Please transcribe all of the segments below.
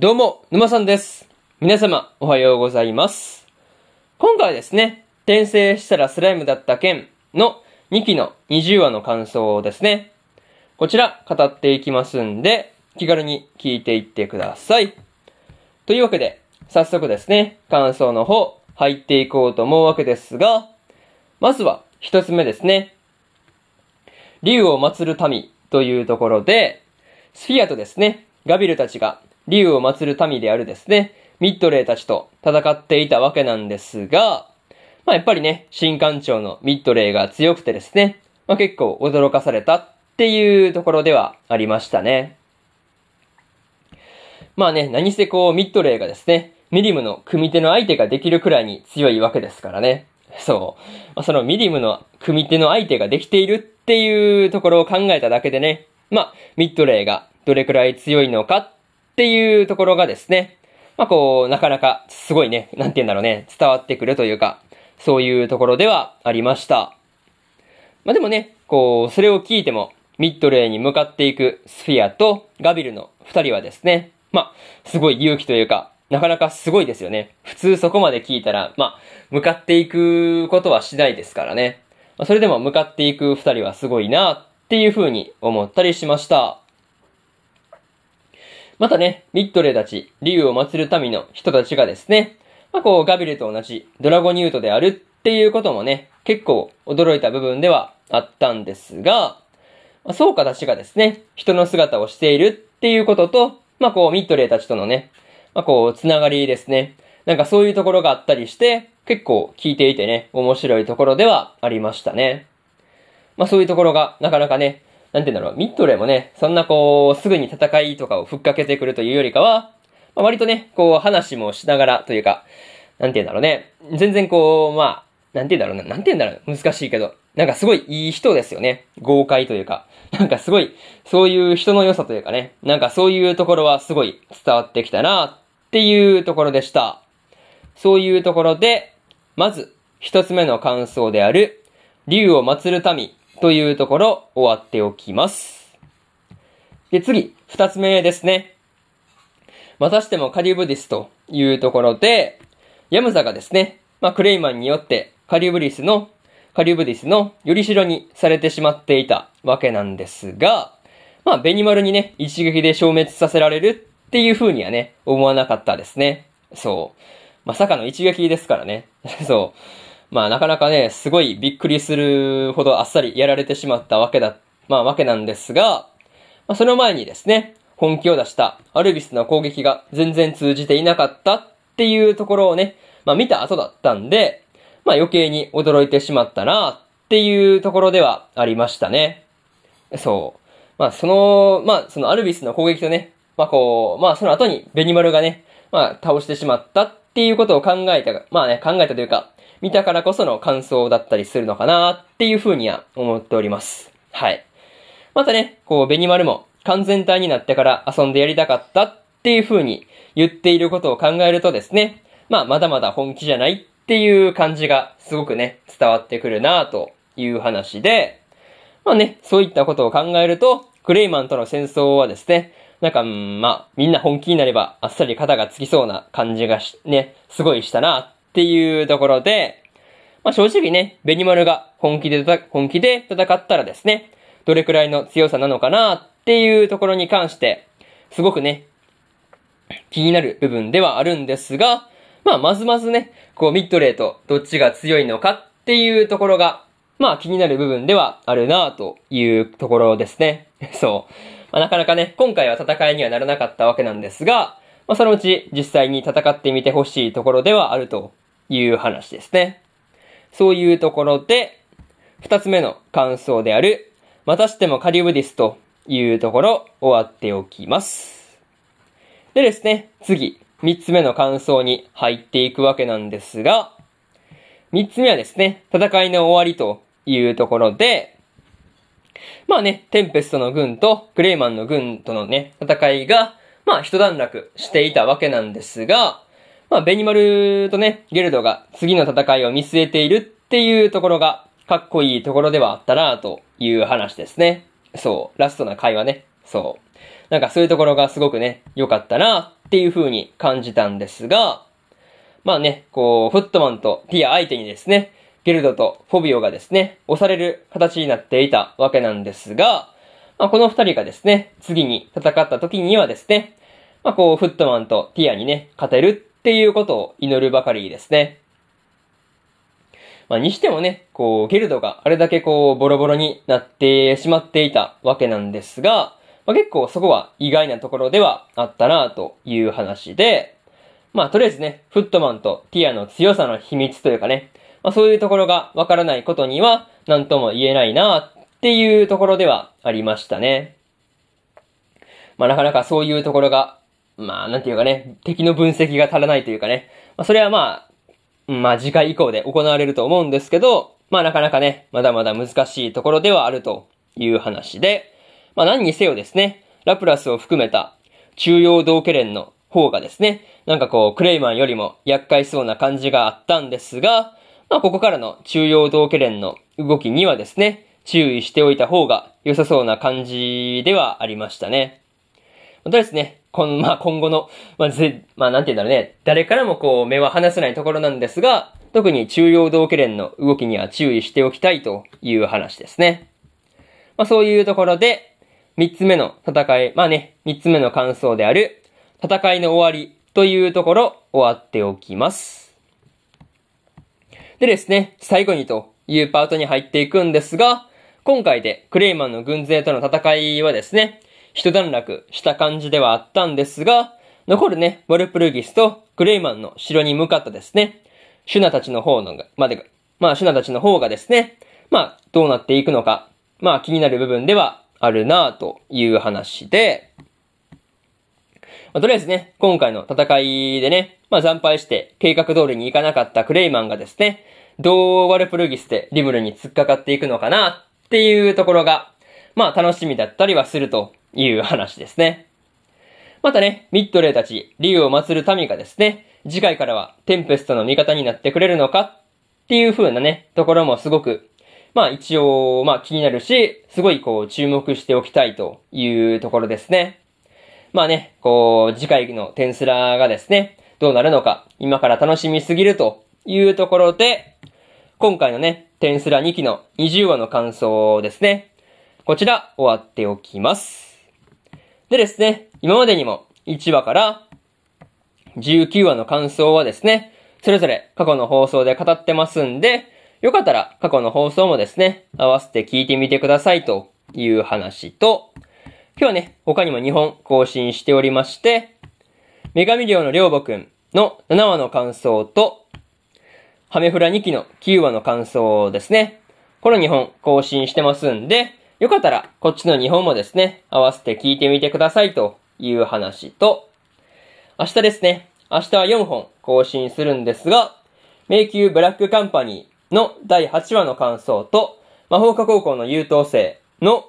どうも、沼さんです。皆様、おはようございます。今回はですね、転生したらスライムだった件の2期の20話の感想をですね、こちら語っていきますんで、気軽に聞いていってください。というわけで、早速ですね、感想の方、入っていこうと思うわけですが、まずは一つ目ですね。竜を祀る民というところで、スフィアとですね、ガビルたちが竜を祀る民であるですね、ミッドレイたちと戦っていたわけなんですが、まあやっぱりね、新艦長のミッドレイが強くてですね、まあ結構驚かされたっていうところではありましたね。まあね、何せこうミッドレイがですね、ミリムの組手の相手ができるくらいに強いわけですからね。そう。ま、そのミリムの組手の相手ができているっていうところを考えただけでね、まあ、ミッドレイがどれくらい強いのかっていうところがですね、まあこう、なかなかすごいね、なんて言うんだろうね、伝わってくるというか、そういうところではありました。まあでもね、こう、それを聞いても、ミッドレイに向かっていくスフィアとガビルの二人はですね、まあ、すごい勇気というか、なかなかすごいですよね。普通そこまで聞いたら、まあ、向かっていくことはしないですからね。ま、それでも向かっていく二人はすごいなっていう風に思ったりしました。またね、ミッドレイたち、竜を祀る民の人たちがですね、まあこう、ガビルと同じドラゴニュートであるっていうこともね、結構驚いた部分ではあったんですが、まあ、ソーカたちがですね、人の姿をしているっていうことと、まあこう、ミッドレイたちとのね、まあこう、つながりですね。なんかそういうところがあったりして、結構聞いていてね、面白いところではありましたね。まあそういうところがなかなかね、なんて言うんだろう、ミッドレイもね、そんなこう、すぐに戦いとかをふっかけてくるというよりかは、まあ、割とね、こう、話もしながらというか、なんて言うんだろうね、全然こう、まあ、なんて言うんだろうな、なんて言うんだろう、難しいけど、なんかすごいいい人ですよね。豪快というか、なんかすごい、そういう人の良さというかね、なんかそういうところはすごい伝わってきたな、っていうところでした。そういうところで、まず、一つ目の感想である、竜を祀る民。というところ終わっておきます。で、次、二つ目ですね。またしてもカリュブディスというところで、ヤムザがですね、まあ、クレイマンによってカリュブディスの、カリュブディスのよりしろにされてしまっていたわけなんですが、まあ、ベニマルにね、一撃で消滅させられるっていう風にはね、思わなかったですね。そう。まさかの一撃ですからね。そう。まあなかなかね、すごいびっくりするほどあっさりやられてしまったわけだ、まあわけなんですが、まあその前にですね、本気を出したアルビスの攻撃が全然通じていなかったっていうところをね、まあ見た後だったんで、まあ余計に驚いてしまったなっていうところではありましたね。そう。まあその、まあそのアルビスの攻撃とね、まあこう、まあその後にベニマルがね、まあ倒してしまったっていうことを考えた、まあね、考えたというか、見たからこその感想だったりするのかなっていうふうには思っております。はい。またね、こう、ベニマルも完全体になってから遊んでやりたかったっていうふうに言っていることを考えるとですね、まあ、まだまだ本気じゃないっていう感じがすごくね、伝わってくるなという話で、まあね、そういったことを考えると、クレイマンとの戦争はですね、なんか、まあ、みんな本気になればあっさり肩がつきそうな感じがし、ね、すごいしたなっていうところで、まあ正直ね、ベニマルが本気で、本気で戦ったらですね、どれくらいの強さなのかなっていうところに関して、すごくね、気になる部分ではあるんですが、まあまずまずね、こうミッドレイとどっちが強いのかっていうところが、まあ気になる部分ではあるなというところですね。そう。まあ、なかなかね、今回は戦いにはならなかったわけなんですが、まあそのうち実際に戦ってみてほしいところではあるという話ですね。そういうところで、二つ目の感想である、またしてもカリブディスというところ終わっておきます。でですね、次、三つ目の感想に入っていくわけなんですが、三つ目はですね、戦いの終わりというところで、まあね、テンペストの軍とクレイマンの軍とのね、戦いが、まあ一段落していたわけなんですが、まあベニマルとね、ゲルドが次の戦いを見据えているっていうところが、かっこいいところではあったなという話ですね。そう、ラストな会話ね。そう。なんかそういうところがすごくね、良かったなっていう風に感じたんですが、まあね、こう、フットマンとティア相手にですね、ゲルドとフォビオがですね、押される形になっていたわけなんですが、まあ、この二人がですね、次に戦った時にはですね、まあ、こう、フットマンとティアにね、勝てるっていうことを祈るばかりですね。まあ、にしてもね、こう、ゲルドがあれだけこう、ボロボロになってしまっていたわけなんですが、まあ、結構そこは意外なところではあったなという話で、まあ、とりあえずね、フットマンとティアの強さの秘密というかね、まあ、そういうところがわからないことには、何とも言えないなっていうところではありましたね。まあ、なかなかそういうところが、まあ、なんていうかね、敵の分析が足らないというかね、まあ、それはまあ、まあ、次回以降で行われると思うんですけど、まあ、なかなかね、まだまだ難しいところではあるという話で、まあ、何にせよですね、ラプラスを含めた中央道家連の方がですね、なんかこう、クレイマンよりも厄介そうな感じがあったんですが、まあ、ここからの中央道家連の動きにはですね、注意しておいた方が良さそうな感じではありましたね。またですね、この、まあ、今後の、まあ、ぜ、まあ、なんて言うんだろうね、誰からもこう、目は離せないところなんですが、特に中央道家連の動きには注意しておきたいという話ですね。まあ、そういうところで、三つ目の戦い、まあね、三つ目の感想である、戦いの終わりというところ、終わっておきます。でですね、最後にというパートに入っていくんですが、今回でクレイマンの軍勢との戦いはですね、一段落した感じではあったんですが、残るね、ワルプルギスとクレイマンの城に向かったですね、シュナたちの方のが、までが、まあシュナたちの方がですね、まあどうなっていくのか、まあ気になる部分ではあるなという話で、まあ、とりあえずね、今回の戦いでね、まあ惨敗して計画通りにいかなかったクレイマンがですね、どうワルプルギスでリムルに突っかかっていくのかなっていうところが、まあ楽しみだったりはするという話ですね。またね、ミッドレイたち、竜を祀る民がですね、次回からはテンペストの味方になってくれるのかっていう風なね、ところもすごく、まあ一応、まあ気になるし、すごいこう注目しておきたいというところですね。まあね、こう、次回のテンスラがですね、どうなるのか、今から楽しみすぎるというところで、今回のね、テンスラ2期の20話の感想ですね。こちら、終わっておきます。でですね、今までにも1話から19話の感想はですね、それぞれ過去の放送で語ってますんで、よかったら過去の放送もですね、合わせて聞いてみてくださいという話と、今日はね、他にも2本更新しておりまして、女神寮のりょうぼくんの7話の感想と、ハメフラ2期の9話の感想ですね。この2本更新してますんで、よかったらこっちの2本もですね、合わせて聞いてみてくださいという話と、明日ですね、明日は4本更新するんですが、迷宮ブラックカンパニーの第8話の感想と、魔法科高校の優等生の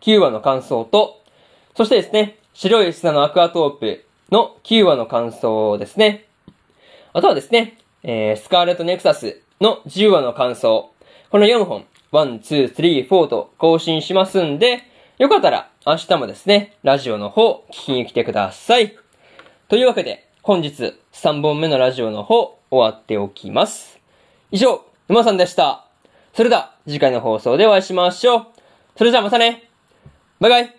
9話の感想と、そしてですね、白い砂のアクアトープの9話の感想ですね。あとはですね、えー、スカーレットネクサスの10話の感想。この4本、 one、two、three、four と更新しますんで、よかったら明日もですね、ラジオの方聞きに来てください。というわけで、本日3本目のラジオの方終わっておきます。以上、沼さんでした。それでは次回の放送でお会いしましょう。それじゃあまたね。バイバイ。